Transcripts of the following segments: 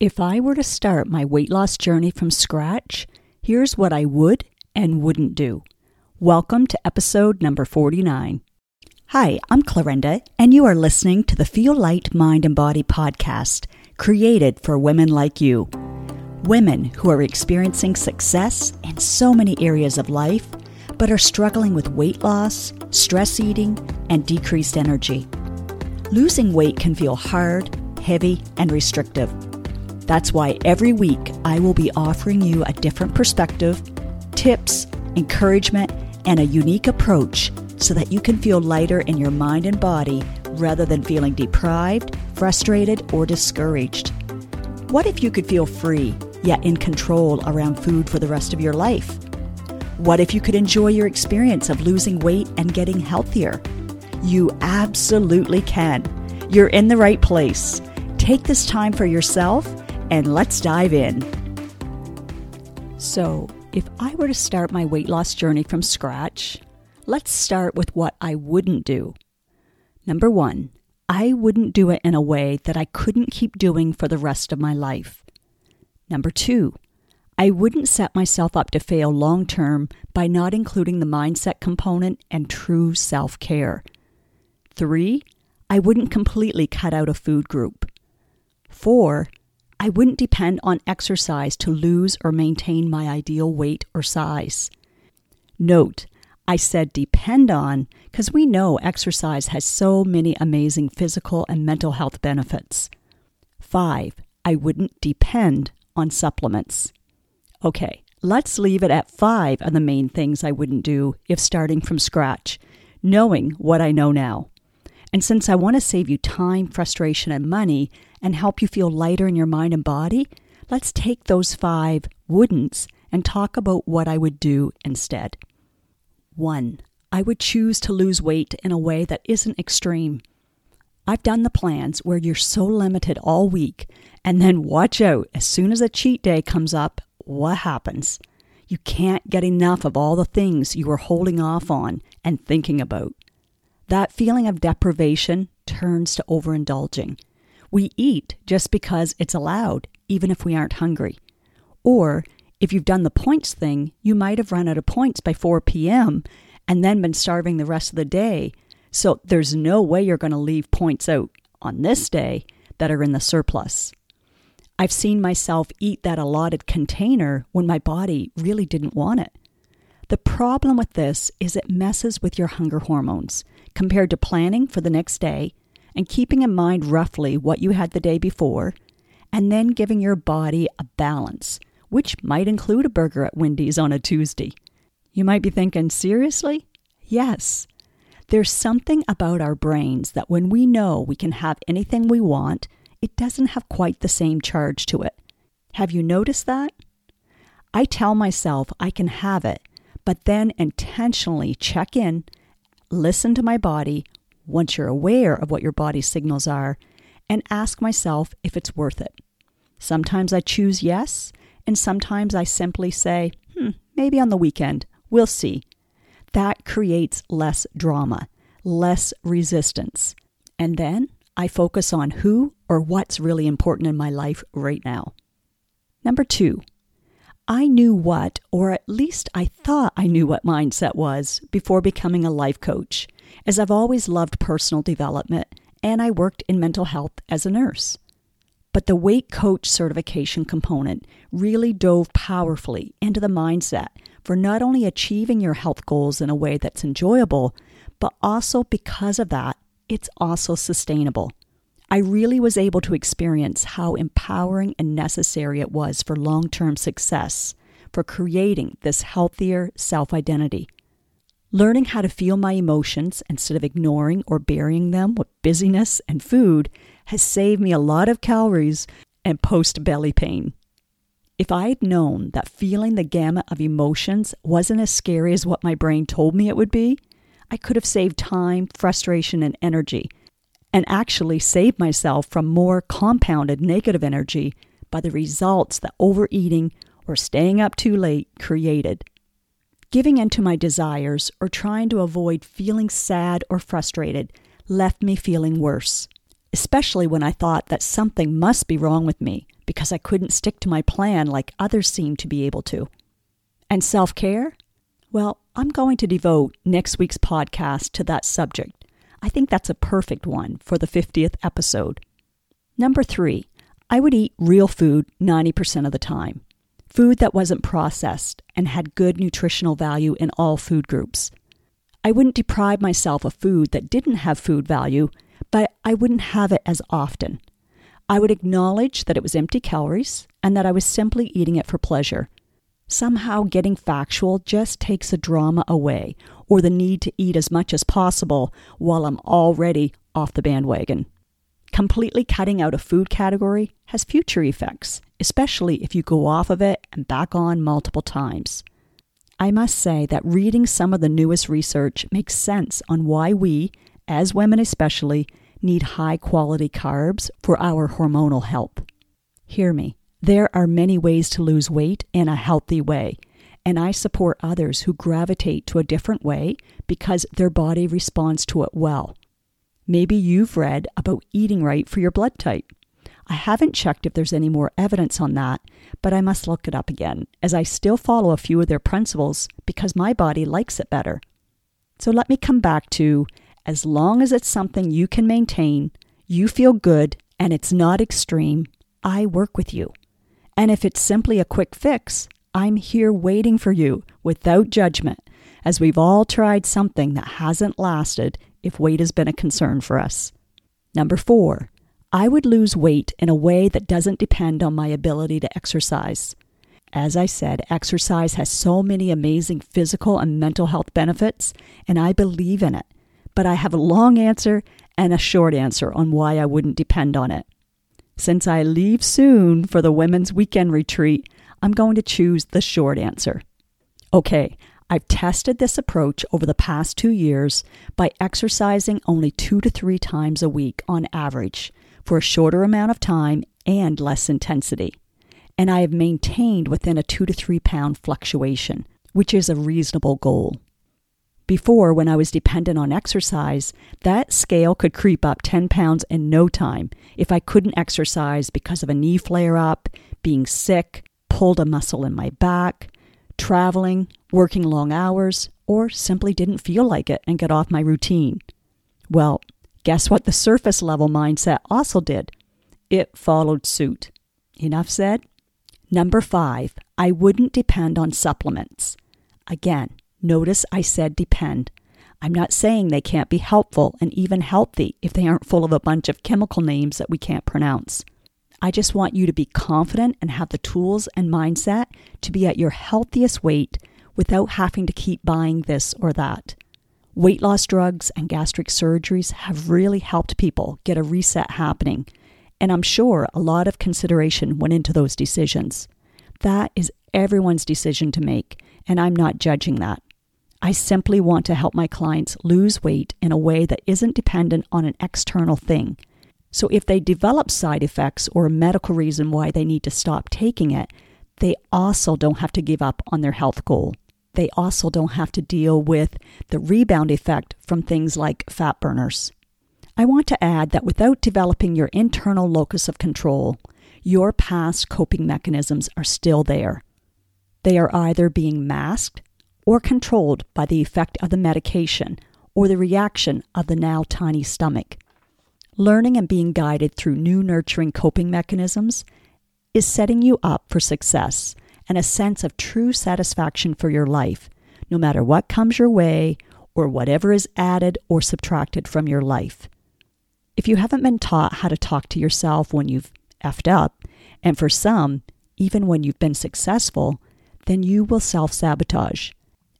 If I were to start my weight loss journey from scratch, here's what I would and wouldn't do. Welcome to episode number 49. Hi, I'm Clarinda, and you are listening to the Feel Light Mind and Body podcast, created for women like you. Women who are experiencing success in so many areas of life, but are struggling with weight loss, stress eating, and decreased energy. Losing weight can feel hard, heavy, and restrictive. That's why every week I will be offering you a different perspective, tips, encouragement, and a unique approach so that you can feel lighter in your mind and body rather than feeling deprived, frustrated, or discouraged. What if you could feel free, yet in control around food for the rest of your life? What if you could enjoy your experience of losing weight and getting healthier? You absolutely can. You're in the right place. Take this time for yourself and let's dive in. So, if I were to start my weight loss journey from scratch, let's start with what I wouldn't do. Number one, I wouldn't do it in a way that I couldn't keep doing for the rest of my life. Number two, I wouldn't set myself up to fail long term by not including the mindset component and true self care. Three, I wouldn't completely cut out a food group. Four, I wouldn't depend on exercise to lose or maintain my ideal weight or size. Note, I said depend on because we know exercise has so many amazing physical and mental health benefits. Five, I wouldn't depend on supplements. Okay, let's leave it at five of the main things I wouldn't do if starting from scratch, knowing what I know now. And since I want to save you time, frustration, and money and help you feel lighter in your mind and body, let's take those five wouldn'ts and talk about what I would do instead. One, I would choose to lose weight in a way that isn't extreme. I've done the plans where you're so limited all week, and then watch out, as soon as a cheat day comes up, what happens? You can't get enough of all the things you were holding off on and thinking about. That feeling of deprivation turns to overindulging. We eat just because it's allowed, even if we aren't hungry. Or, if you've done the points thing, you might have run out of points by 4 p.m. and then been starving the rest of the day. So there's no way you're going to leave points out on this day that are in the surplus. I've seen myself eat that allotted container when my body really didn't want it. The problem with this is it messes with your hunger hormones compared to planning for the next day and keeping in mind roughly what you had the day before, and then giving your body a balance, which might include a burger at Wendy's on a Tuesday. You might be thinking, seriously? Yes. There's something about our brains that when we know we can have anything we want, it doesn't have quite the same charge to it. Have you noticed that? I tell myself I can have it, but then intentionally check in listen to my body once you're aware of what your body's signals are and ask myself if it's worth it. Sometimes I choose yes, and sometimes I simply say, hmm, maybe on the weekend. We'll see. That creates less drama, less resistance. And then I focus on who or what's really important in my life right now. Number two, I knew what, or at least I thought I knew what mindset was before becoming a life coach, as I've always loved personal development and I worked in mental health as a nurse. But the weight coach certification component really dove powerfully into the mindset for not only achieving your health goals in a way that's enjoyable, but also because of that, it's also sustainable. I really was able to experience how empowering and necessary it was for long term success, for creating this healthier self identity. Learning how to feel my emotions instead of ignoring or burying them with busyness and food has saved me a lot of calories and post belly pain. If I had known that feeling the gamut of emotions wasn't as scary as what my brain told me it would be, I could have saved time, frustration, and energy and actually saved myself from more compounded negative energy by the results that overeating or staying up too late created. Giving in to my desires or trying to avoid feeling sad or frustrated left me feeling worse, especially when I thought that something must be wrong with me because I couldn't stick to my plan like others seemed to be able to. And self care? Well, I'm going to devote next week's podcast to that subject. I think that's a perfect one for the 50th episode. Number three, I would eat real food 90% of the time. Food that wasn't processed and had good nutritional value in all food groups. I wouldn't deprive myself of food that didn't have food value, but I wouldn't have it as often. I would acknowledge that it was empty calories and that I was simply eating it for pleasure. Somehow, getting factual just takes the drama away or the need to eat as much as possible while I'm already off the bandwagon. Completely cutting out a food category has future effects, especially if you go off of it and back on multiple times. I must say that reading some of the newest research makes sense on why we, as women especially, need high quality carbs for our hormonal health. Hear me, there are many ways to lose weight in a healthy way, and I support others who gravitate to a different way because their body responds to it well. Maybe you've read about eating right for your blood type. I haven't checked if there's any more evidence on that, but I must look it up again, as I still follow a few of their principles because my body likes it better. So let me come back to as long as it's something you can maintain, you feel good, and it's not extreme, I work with you. And if it's simply a quick fix, I'm here waiting for you without judgment, as we've all tried something that hasn't lasted if weight has been a concern for us. Number four, I would lose weight in a way that doesn't depend on my ability to exercise. As I said, exercise has so many amazing physical and mental health benefits, and I believe in it. But I have a long answer and a short answer on why I wouldn't depend on it. Since I leave soon for the women's weekend retreat, I'm going to choose the short answer. Okay, I've tested this approach over the past two years by exercising only two to three times a week on average for a shorter amount of time and less intensity. And I have maintained within a two to three pound fluctuation, which is a reasonable goal. Before, when I was dependent on exercise, that scale could creep up 10 pounds in no time if I couldn't exercise because of a knee flare up, being sick, pulled a muscle in my back, traveling, working long hours, or simply didn't feel like it and get off my routine. Well, Guess what the surface level mindset also did? It followed suit. Enough said? Number five, I wouldn't depend on supplements. Again, notice I said depend. I'm not saying they can't be helpful and even healthy if they aren't full of a bunch of chemical names that we can't pronounce. I just want you to be confident and have the tools and mindset to be at your healthiest weight without having to keep buying this or that. Weight loss drugs and gastric surgeries have really helped people get a reset happening, and I'm sure a lot of consideration went into those decisions. That is everyone's decision to make, and I'm not judging that. I simply want to help my clients lose weight in a way that isn't dependent on an external thing. So if they develop side effects or a medical reason why they need to stop taking it, they also don't have to give up on their health goal they also don't have to deal with the rebound effect from things like fat burners. I want to add that without developing your internal locus of control, your past coping mechanisms are still there. They are either being masked or controlled by the effect of the medication or the reaction of the now tiny stomach. Learning and being guided through new nurturing coping mechanisms is setting you up for success and a sense of true satisfaction for your life, no matter what comes your way or whatever is added or subtracted from your life. If you haven't been taught how to talk to yourself when you've effed up, and for some, even when you've been successful, then you will self sabotage.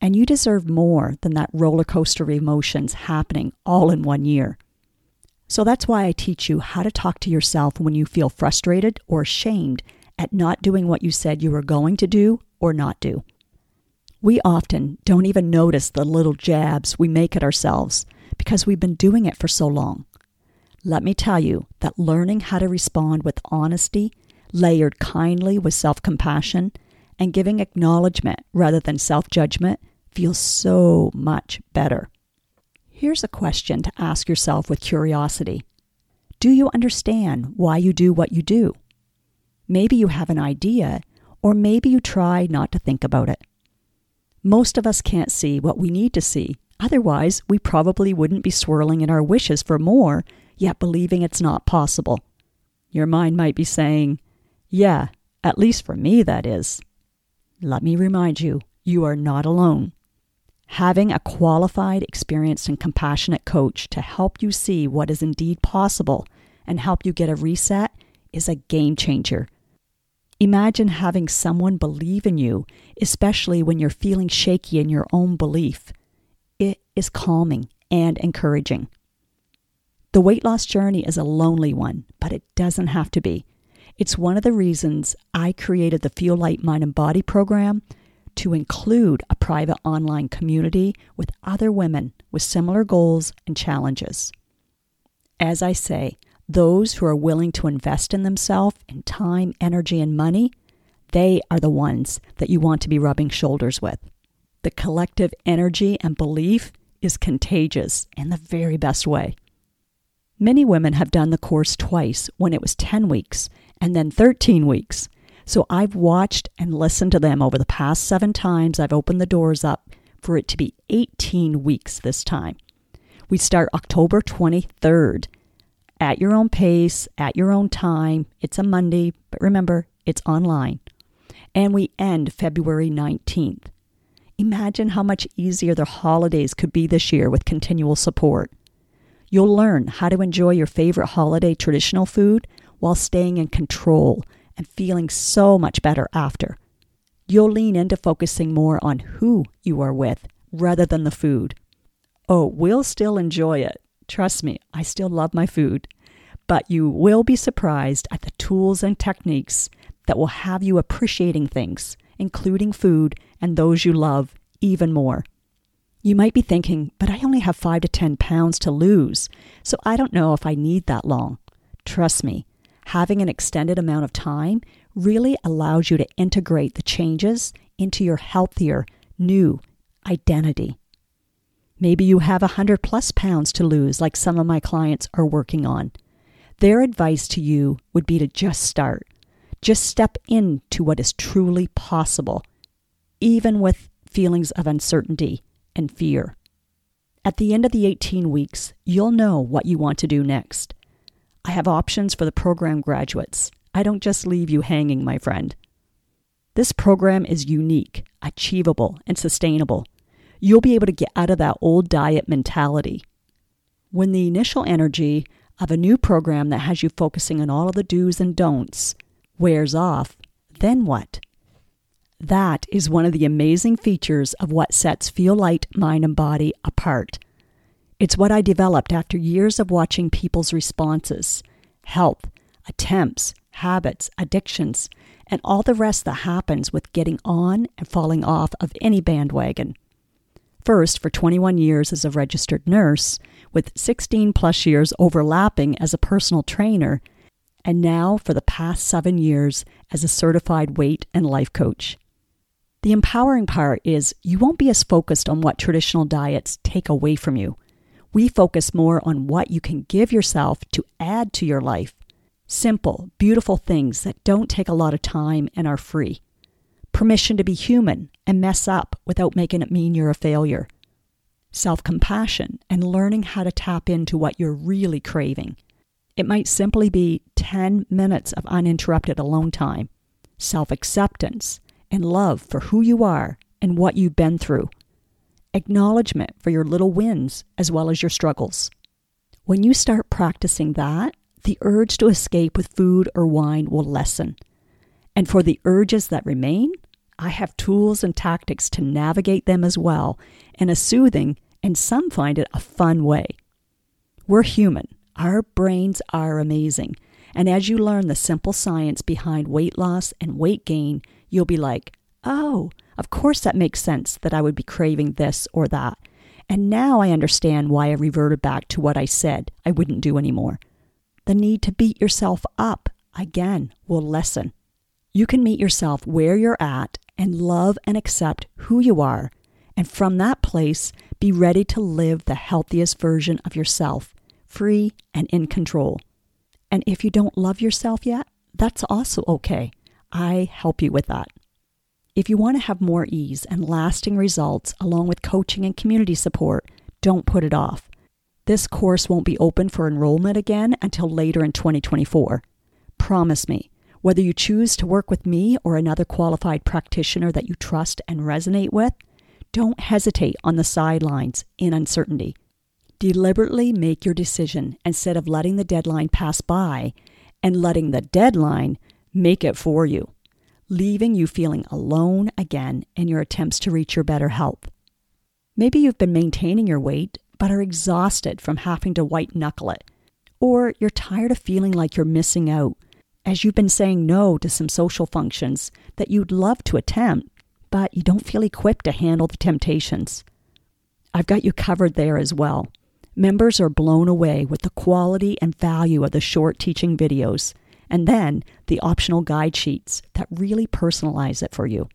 And you deserve more than that roller coaster of emotions happening all in one year. So that's why I teach you how to talk to yourself when you feel frustrated or ashamed at not doing what you said you were going to do or not do. We often don't even notice the little jabs we make at ourselves because we've been doing it for so long. Let me tell you that learning how to respond with honesty, layered kindly with self compassion, and giving acknowledgement rather than self judgment feels so much better. Here's a question to ask yourself with curiosity Do you understand why you do what you do? Maybe you have an idea, or maybe you try not to think about it. Most of us can't see what we need to see. Otherwise, we probably wouldn't be swirling in our wishes for more, yet believing it's not possible. Your mind might be saying, Yeah, at least for me, that is. Let me remind you, you are not alone. Having a qualified, experienced, and compassionate coach to help you see what is indeed possible and help you get a reset is a game changer. Imagine having someone believe in you, especially when you're feeling shaky in your own belief. It is calming and encouraging. The weight loss journey is a lonely one, but it doesn't have to be. It's one of the reasons I created the Feel Light Mind and Body program to include a private online community with other women with similar goals and challenges. As I say, those who are willing to invest in themselves in time, energy, and money, they are the ones that you want to be rubbing shoulders with. The collective energy and belief is contagious in the very best way. Many women have done the course twice when it was 10 weeks and then 13 weeks. So I've watched and listened to them over the past seven times I've opened the doors up for it to be 18 weeks this time. We start October 23rd at your own pace, at your own time. It's a Monday, but remember, it's online. And we end February 19th. Imagine how much easier the holidays could be this year with continual support. You'll learn how to enjoy your favorite holiday traditional food while staying in control and feeling so much better after. You'll lean into focusing more on who you are with rather than the food. Oh, we'll still enjoy it. Trust me, I still love my food. But you will be surprised at the tools and techniques that will have you appreciating things, including food and those you love, even more. You might be thinking, but I only have 5 to 10 pounds to lose, so I don't know if I need that long. Trust me, having an extended amount of time really allows you to integrate the changes into your healthier, new identity. Maybe you have a 100 plus pounds to lose, like some of my clients are working on. Their advice to you would be to just start. Just step into what is truly possible, even with feelings of uncertainty and fear. At the end of the 18 weeks, you'll know what you want to do next. I have options for the program graduates. I don't just leave you hanging, my friend. This program is unique, achievable, and sustainable. You'll be able to get out of that old diet mentality. When the initial energy of a new program that has you focusing on all of the do's and don'ts wears off, then what? That is one of the amazing features of what sets Feel Light, Mind, and Body apart. It's what I developed after years of watching people's responses, health, attempts, habits, addictions, and all the rest that happens with getting on and falling off of any bandwagon. First, for 21 years as a registered nurse, with 16 plus years overlapping as a personal trainer, and now for the past seven years as a certified weight and life coach. The empowering part is you won't be as focused on what traditional diets take away from you we focus more on what you can give yourself to add to your life. Simple, beautiful things that don't take a lot of time and are free. Permission to be human and mess up without making it mean you're a failure. Self compassion and learning how to tap into what you're really craving. It might simply be 10 minutes of uninterrupted alone time, self acceptance, and love for who you are and what you've been through acknowledgement for your little wins as well as your struggles. When you start practicing that, the urge to escape with food or wine will lessen. And for the urges that remain, I have tools and tactics to navigate them as well in a soothing and some find it a fun way. We're human. Our brains are amazing. And as you learn the simple science behind weight loss and weight gain, you'll be like, oh, of course, that makes sense that I would be craving this or that. And now I understand why I reverted back to what I said I wouldn't do anymore. The need to beat yourself up, again, will lessen. You can meet yourself where you're at and love and accept who you are. And from that place, be ready to live the healthiest version of yourself, free and in control. And if you don't love yourself yet, that's also okay. I help you with that. If you want to have more ease and lasting results along with coaching and community support, don't put it off. This course won't be open for enrollment again until later in 2024. Promise me, whether you choose to work with me or another qualified practitioner that you trust and resonate with, don't hesitate on the sidelines in uncertainty. Deliberately make your decision instead of letting the deadline pass by and letting the deadline make it for you, leaving you feeling alone again in your attempts to reach your better health. Maybe you've been maintaining your weight but are exhausted from having to white knuckle it, or you're tired of feeling like you're missing out as you've been saying no to some social functions that you'd love to attempt, but you don't feel equipped to handle the temptations. I've got you covered there as well. Members are blown away with the quality and value of the short teaching videos, and then the optional guide sheets that really personalize it for you.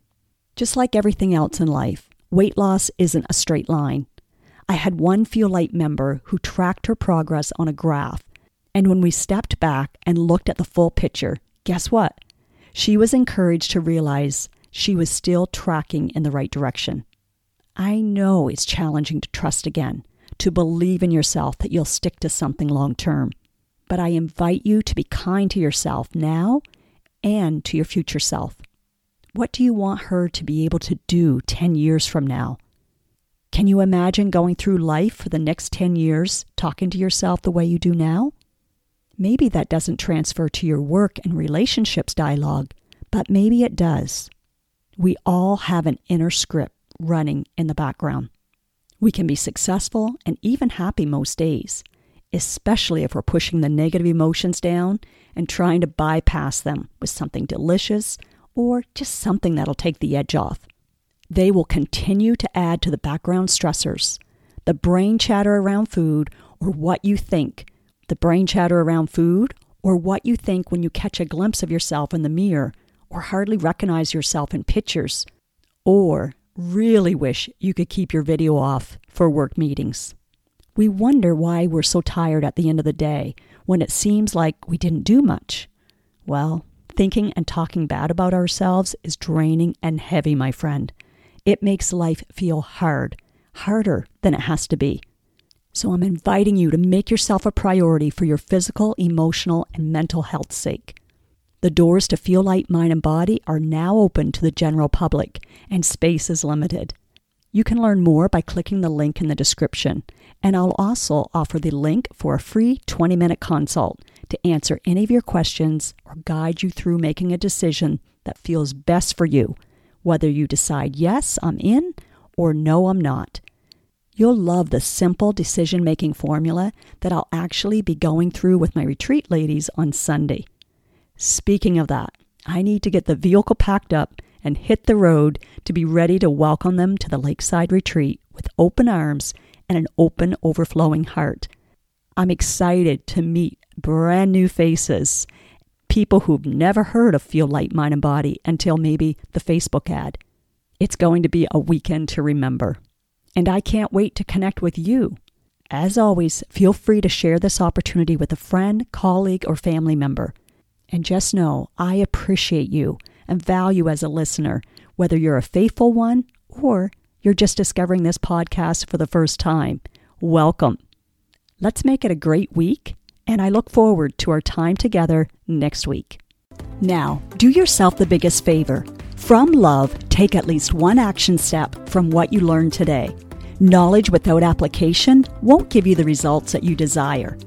Just like everything else in life, weight loss isn't a straight line. I had one Feel Light member who tracked her progress on a graph and when we stepped back and looked at the full picture, guess what? She was encouraged to realize she was still tracking in the right direction. I know it's challenging to trust again, to believe in yourself that you'll stick to something long term. But I invite you to be kind to yourself now and to your future self. What do you want her to be able to do 10 years from now? Can you imagine going through life for the next 10 years talking to yourself the way you do now? Maybe that doesn't transfer to your work and relationships dialogue, but maybe it does. We all have an inner script running in the background. We can be successful and even happy most days, especially if we're pushing the negative emotions down and trying to bypass them with something delicious or just something that'll take the edge off. They will continue to add to the background stressors, the brain chatter around food, or what you think the brain chatter around food, or what you think when you catch a glimpse of yourself in the mirror, or hardly recognize yourself in pictures, or really wish you could keep your video off for work meetings. We wonder why we're so tired at the end of the day when it seems like we didn't do much. Well, thinking and talking bad about ourselves is draining and heavy, my friend. It makes life feel hard, harder than it has to be. So I'm inviting you to make yourself a priority for your physical, emotional, and mental health's sake. The doors to Feel Light Mind and Body are now open to the general public, and space is limited. You can learn more by clicking the link in the description, and I'll also offer the link for a free 20 minute consult to answer any of your questions or guide you through making a decision that feels best for you, whether you decide yes, I'm in, or no, I'm not. You'll love the simple decision making formula that I'll actually be going through with my retreat ladies on Sunday. Speaking of that, I need to get the vehicle packed up and hit the road to be ready to welcome them to the lakeside retreat with open arms and an open, overflowing heart. I'm excited to meet brand new faces, people who've never heard of Feel Light, Mind, and Body until maybe the Facebook ad. It's going to be a weekend to remember and I can't wait to connect with you. As always, feel free to share this opportunity with a friend, colleague, or family member. And just know I appreciate you and value as a listener, whether you're a faithful one or you're just discovering this podcast for the first time. Welcome. Let's make it a great week, and I look forward to our time together next week. Now, do yourself the biggest favor from love, take at least one action step from what you learned today. Knowledge without application won't give you the results that you desire.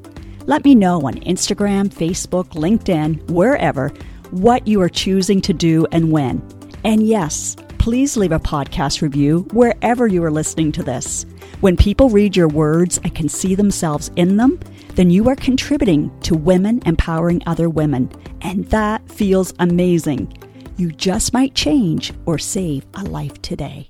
Let me know on Instagram, Facebook, LinkedIn, wherever, what you are choosing to do and when. And yes, please leave a podcast review wherever you are listening to this. When people read your words and can see themselves in them, then you are contributing to women empowering other women. And that feels amazing. You just might change or save a life today.